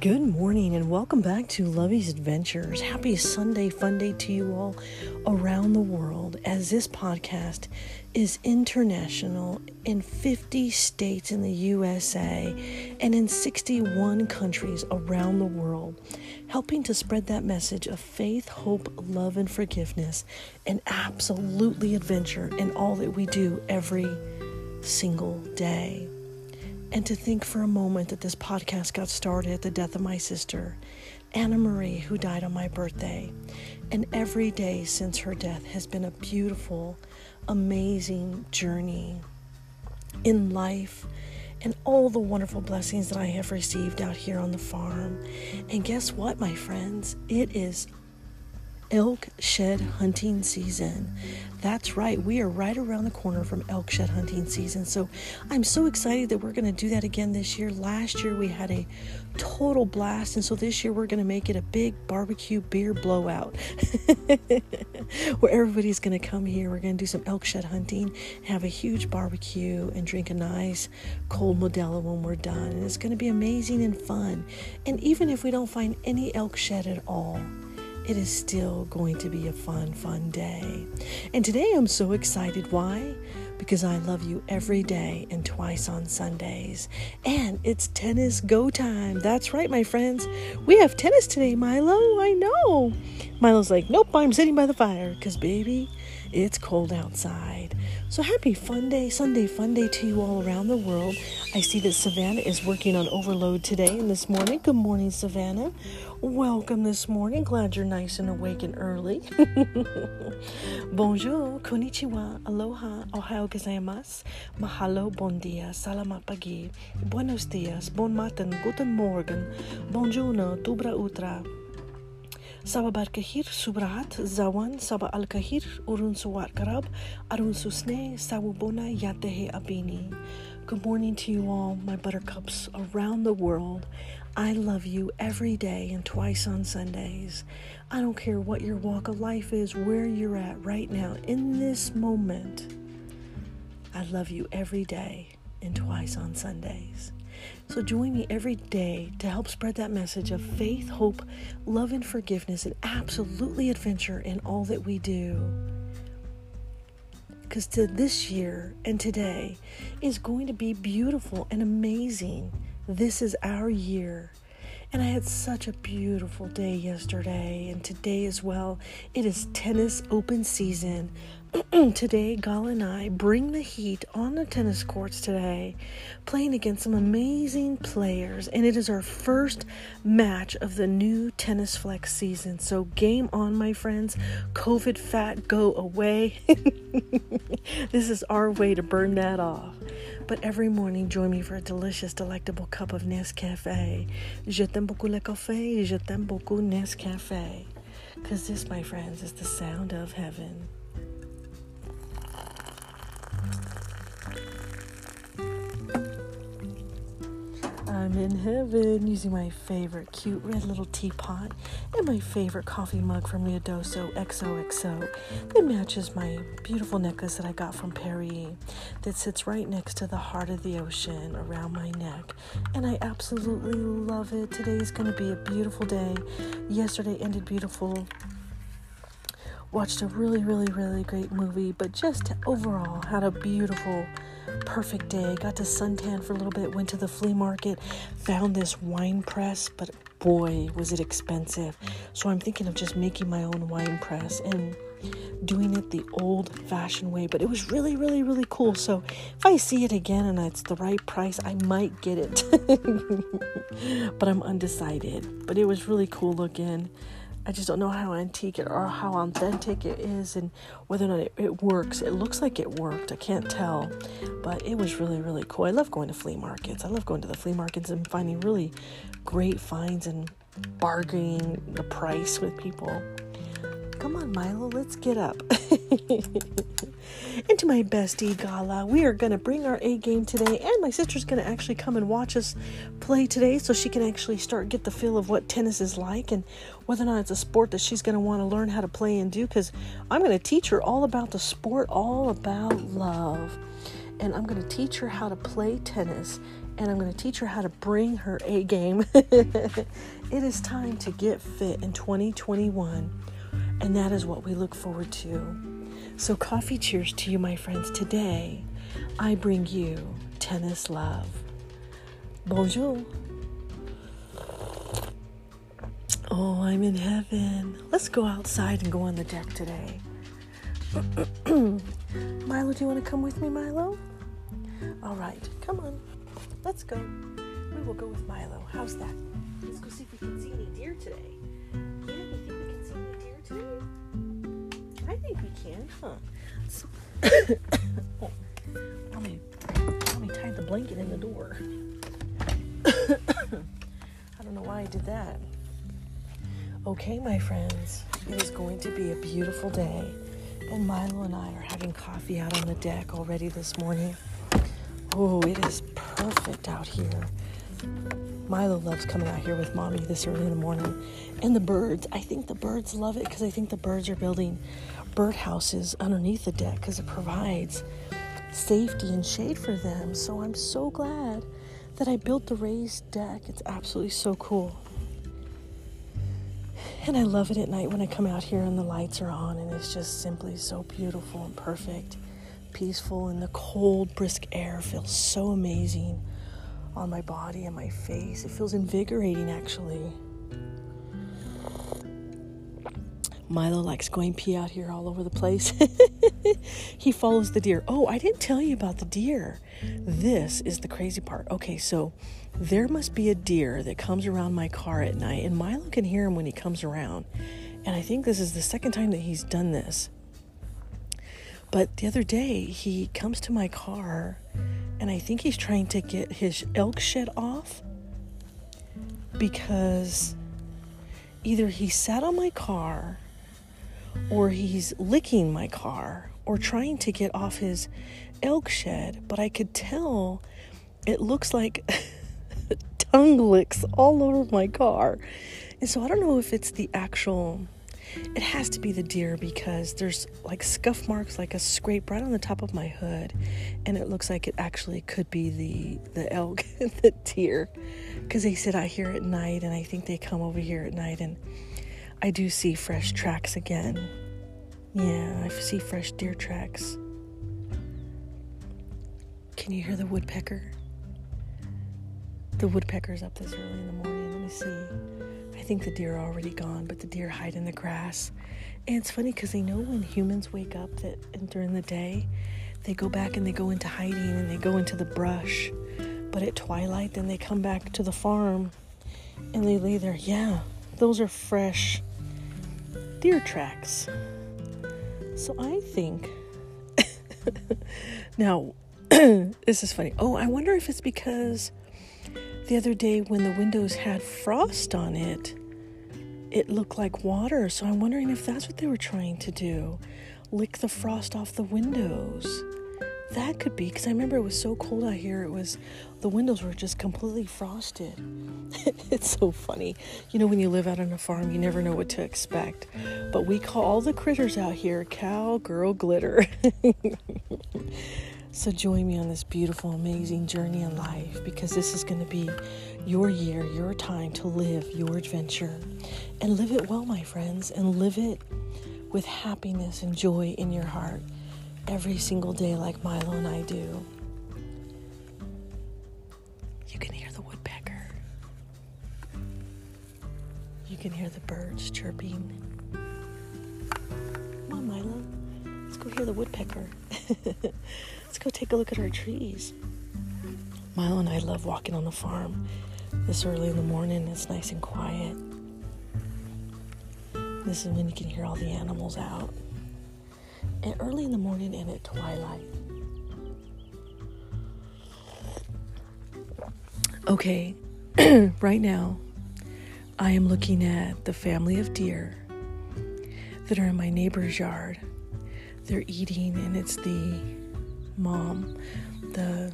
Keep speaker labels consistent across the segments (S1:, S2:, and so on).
S1: Good morning and welcome back to Lovey's Adventures. Happy Sunday fun day to you all around the world as this podcast is international in 50 states in the USA and in 61 countries around the world, helping to spread that message of faith, hope, love, and forgiveness, and absolutely adventure in all that we do every single day. And to think for a moment that this podcast got started at the death of my sister, Anna Marie, who died on my birthday. And every day since her death has been a beautiful, amazing journey in life and all the wonderful blessings that I have received out here on the farm. And guess what, my friends? It is elk shed hunting season. That's right, we are right around the corner from elk shed hunting season. So I'm so excited that we're going to do that again this year. Last year we had a total blast, and so this year we're going to make it a big barbecue beer blowout where everybody's going to come here. We're going to do some elk shed hunting, have a huge barbecue, and drink a nice cold Modelo when we're done. And it's going to be amazing and fun. And even if we don't find any elk shed at all, it is still going to be a fun, fun day. And today I'm so excited. Why? Because I love you every day and twice on Sundays. And it's tennis go time. That's right, my friends. We have tennis today, Milo. I know. Milo's like, nope, I'm sitting by the fire because, baby, it's cold outside. So happy fun day, Sunday fun day to you all around the world. I see that Savannah is working on overload today and this morning. Good morning, Savannah. Welcome this morning. Glad you're nice and awake and early. Bonjour, konnichiwa, aloha, ohio gozaimasu, mahalo, bon dia, salamat pagi, buenos dias, bon matin, guten morgen, bonjour, dubra utra. Saba barkahir subrat zawan saba alkahir urun suwat karab arun susne sawubona yatehe abini. Good morning to you all, my buttercups around the world. I love you every day and twice on Sundays. I don't care what your walk of life is, where you're at right now, in this moment. I love you every day and twice on Sundays. So join me every day to help spread that message of faith, hope, love, and forgiveness, and absolutely adventure in all that we do. Because to this year and today is going to be beautiful and amazing. This is our year. And I had such a beautiful day yesterday and today as well. It is tennis open season. today, Gal and I bring the heat on the tennis courts today, playing against some amazing players. And it is our first match of the new Tennis Flex season. So, game on, my friends. COVID fat, go away. this is our way to burn that off. But every morning, join me for a delicious, delectable cup of Nescafe. Je t'aime beaucoup le café, je t'aime beaucoup Nescafe. Because this, my friends, is the sound of heaven. In heaven using my favorite cute red little teapot and my favorite coffee mug from Ruidoso XOXO that matches my beautiful necklace that I got from Perry that sits right next to the heart of the ocean around my neck. And I absolutely love it. Today is going to be a beautiful day. Yesterday ended beautiful watched a really, really, really great movie, but just overall had a beautiful, perfect day. Got to suntan for a little bit, went to the flea market, found this wine press, but boy, was it expensive. So I'm thinking of just making my own wine press and doing it the old fashioned way, but it was really, really, really cool. So if I see it again and it's the right price, I might get it. but I'm undecided. But it was really cool looking. I just don't know how antique it or how authentic it is and whether or not it, it, works. It looks like it worked. I can't tell. But it was really, really cool. I love going to flea markets. I love going to the flea markets and finding really great finds and bargaining the price with people. Come on, Milo, let's get up. Into my bestie gala. We are going to bring our A game today, and my sister's going to actually come and watch us play today so she can actually start get the feel of what tennis is like and whether or not it's a sport that she's going to want to learn how to play and do because I'm going to teach her all about the sport, all about love. And I'm going to teach her how to play tennis and I'm going to teach her how to bring her A game. it is time to get fit in 2021, and that is what we look forward to. So, coffee cheers to you, my friends. Today, I bring you tennis love. Bonjour. Oh, I'm in heaven. Let's go outside and go on the deck today. Milo, do you want to come with me, Milo? All right, come on. Let's go. We will go with Milo. How's that? Let's go see if we can see any deer today. Today? I think we can, huh? So oh, let me let me tie the blanket in the door. I don't know why I did that. Okay, my friends, it is going to be a beautiful day, and Milo and I are having coffee out on the deck already this morning. Oh, it is perfect out here. Milo loves coming out here with mommy this early in the morning. And the birds, I think the birds love it because I think the birds are building bird houses underneath the deck because it provides safety and shade for them. So I'm so glad that I built the raised deck. It's absolutely so cool. And I love it at night when I come out here and the lights are on and it's just simply so beautiful and perfect peaceful, and the cold, brisk air feels so amazing on my body and my face. It feels invigorating, actually. Milo likes going pee out here all over the place. he follows the deer. Oh, I didn't tell you about the deer. This is the crazy part. Okay, so there must be a deer that comes around my car at night, and Milo can hear him when he comes around. And I think this is the second time that he's done this. But the other day, he comes to my car and I think he's trying to get his elk shed off because either he sat on my car or he's licking my car or trying to get off his elk shed. But I could tell it looks like tongue licks all over my car. And so I don't know if it's the actual it has to be the deer because there's like scuff marks, like a scrape right on the top of my hood, and it looks like it actually could be the the elk, the deer, because they sit out here at night, and I think they come over here at night, and I do see fresh tracks again. Yeah, I see fresh deer tracks. Can you hear the woodpecker? The woodpecker's up this early in the morning. Let me see I think the deer are already gone, but the deer hide in the grass. And it's funny because they know when humans wake up that during the day, they go back and they go into hiding and they go into the brush. But at twilight, then they come back to the farm and they lay there. Yeah, those are fresh deer tracks. So I think. now, this is funny. Oh, I wonder if it's because the other day when the windows had frost on it, it looked like water. So I'm wondering if that's what they were trying to do lick the frost off the windows. That could be because I remember it was so cold out here. It was the windows were just completely frosted. it's so funny. You know, when you live out on a farm, you never know what to expect. But we call all the critters out here cowgirl glitter. So join me on this beautiful, amazing journey in life because this is going to be your year, your time to live your adventure. And live it well, my friends, and live it with happiness and joy in your heart every single day, like Milo and I do. You can hear the woodpecker, you can hear the birds chirping. Come on, Milo, let's go hear the woodpecker. Let's go take a look at our trees. Milo and I love walking on the farm this early in the morning. It's nice and quiet. This is when you can hear all the animals out. And early in the morning and at twilight. Okay, right now I am looking at the family of deer that are in my neighbor's yard. They're eating, and it's the mom, the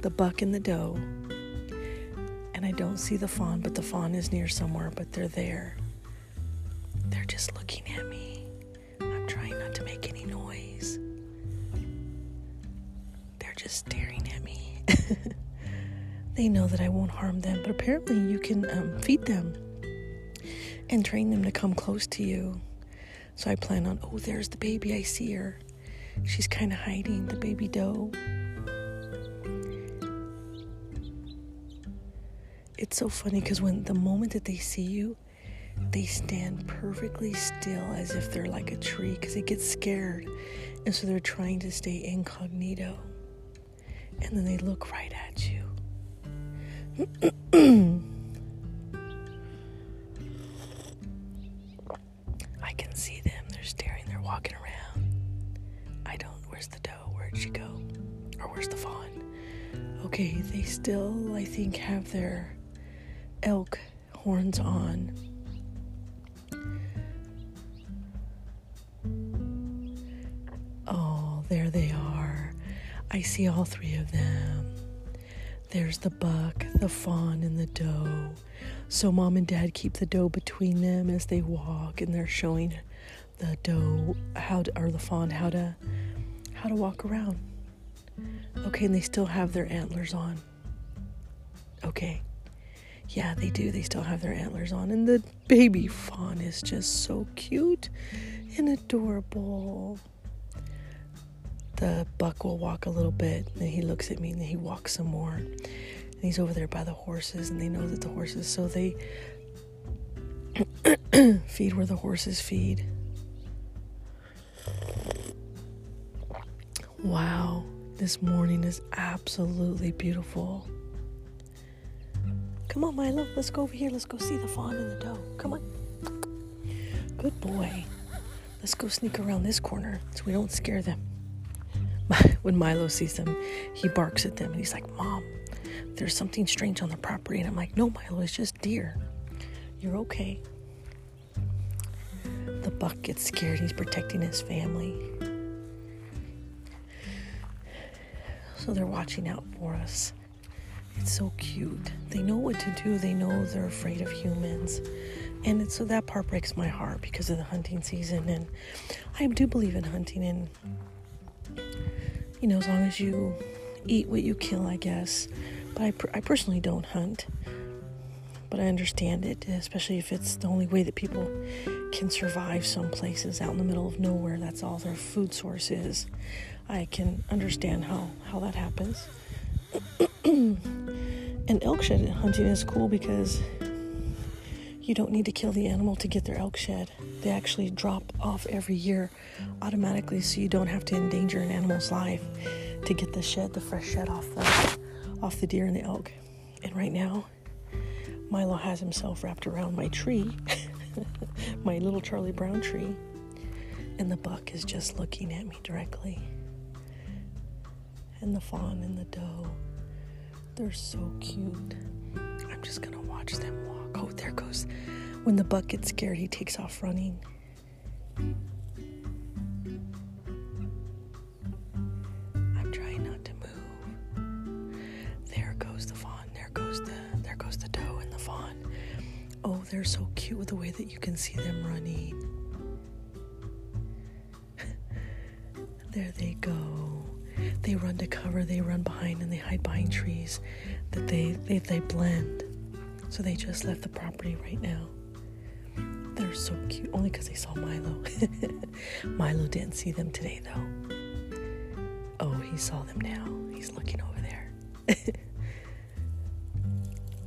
S1: the buck and the doe. And I don't see the fawn, but the fawn is near somewhere, but they're there. They're just looking at me. Just staring at me. they know that I won't harm them. But apparently, you can um, feed them and train them to come close to you. So I plan on, oh, there's the baby. I see her. She's kind of hiding, the baby doe. It's so funny because when the moment that they see you, they stand perfectly still as if they're like a tree because they get scared. And so they're trying to stay incognito. And then they look right at you. I can see them. They're staring, they're walking around. I don't. Where's the doe? Where'd she go? Or where's the fawn? Okay, they still, I think, have their elk horns on. Oh, there they. I see all three of them. There's the buck, the fawn, and the doe. So mom and dad keep the doe between them as they walk, and they're showing the doe how to, or the fawn how to how to walk around. Okay, and they still have their antlers on. Okay. Yeah, they do. They still have their antlers on. And the baby fawn is just so cute and adorable. The buck will walk a little bit, and he looks at me, and he walks some more. And he's over there by the horses, and they know that the horses, so they feed where the horses feed. Wow, this morning is absolutely beautiful. Come on, Milo, let's go over here. Let's go see the fawn and the doe. Come on. Good boy. Let's go sneak around this corner so we don't scare them. When Milo sees them, he barks at them and he's like, Mom, there's something strange on the property. And I'm like, No, Milo, it's just deer. You're okay. The buck gets scared. He's protecting his family. So they're watching out for us. It's so cute. They know what to do. They know they're afraid of humans. And so that part breaks my heart because of the hunting season. And I do believe in hunting. And, you know, as long as you eat what you kill, I guess. But I, I personally don't hunt. But I understand it, especially if it's the only way that people can survive some places out in the middle of nowhere. That's all their food source is. I can understand how, how that happens. and elk shed hunting is cool because you don't need to kill the animal to get their elk shed. They actually drop off every year automatically so you don't have to endanger an animal's life to get the shed, the fresh shed off the off the deer and the elk. And right now, Milo has himself wrapped around my tree, my little Charlie Brown tree, and the buck is just looking at me directly and the fawn and the doe. They're so cute. I'm just gonna watch them walk. Oh, there goes. When the buck gets scared, he takes off running. I'm trying not to move. There goes the fawn. There goes the there goes the doe and the fawn. Oh, they're so cute with the way that you can see them running. there they go they run to cover, they run behind, and they hide behind trees. That they they, they blend. So they just left the property right now. They're so cute, only because they saw Milo. Milo didn't see them today though. Oh, he saw them now. He's looking over there.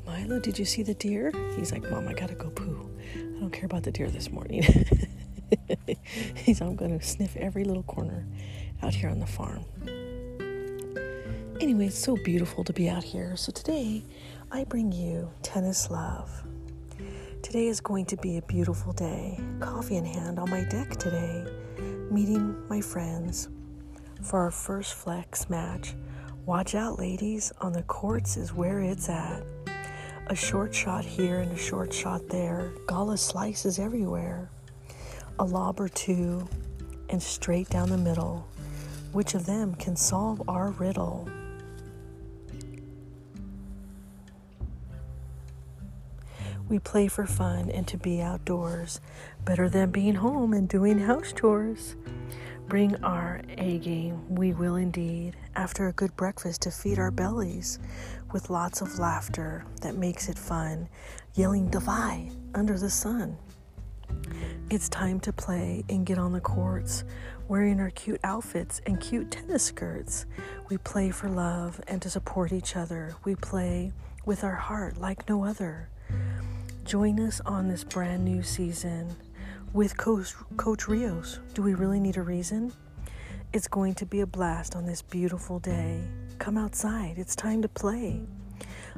S1: Milo, did you see the deer? He's like, Mom, I gotta go poo. I don't care about the deer this morning. He's, I'm gonna sniff every little corner out here on the farm anyway, it's so beautiful to be out here. So today, I bring you tennis love. Today is going to be a beautiful day. Coffee in hand on my deck today, meeting my friends for our first flex match. Watch out, ladies, on the courts is where it's at. A short shot here and a short shot there. Gala slices everywhere. A lob or two, and straight down the middle. Which of them can solve our riddle? We play for fun and to be outdoors, better than being home and doing house chores. Bring our A game, we will indeed, after a good breakfast to feed our bellies with lots of laughter that makes it fun, yelling divide under the sun. It's time to play and get on the courts, wearing our cute outfits and cute tennis skirts. We play for love and to support each other. We play with our heart like no other. Join us on this brand new season with Coach, Coach Rios. Do we really need a reason? It's going to be a blast on this beautiful day. Come outside, it's time to play.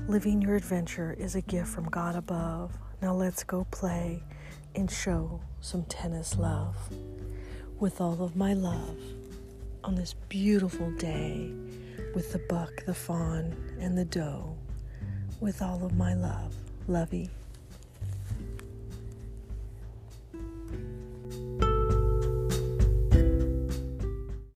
S1: Living your adventure is a gift from God above. Now let's go play and show some tennis love. With all of my love on this beautiful day with the buck, the fawn, and the doe. With all of my love, Lovey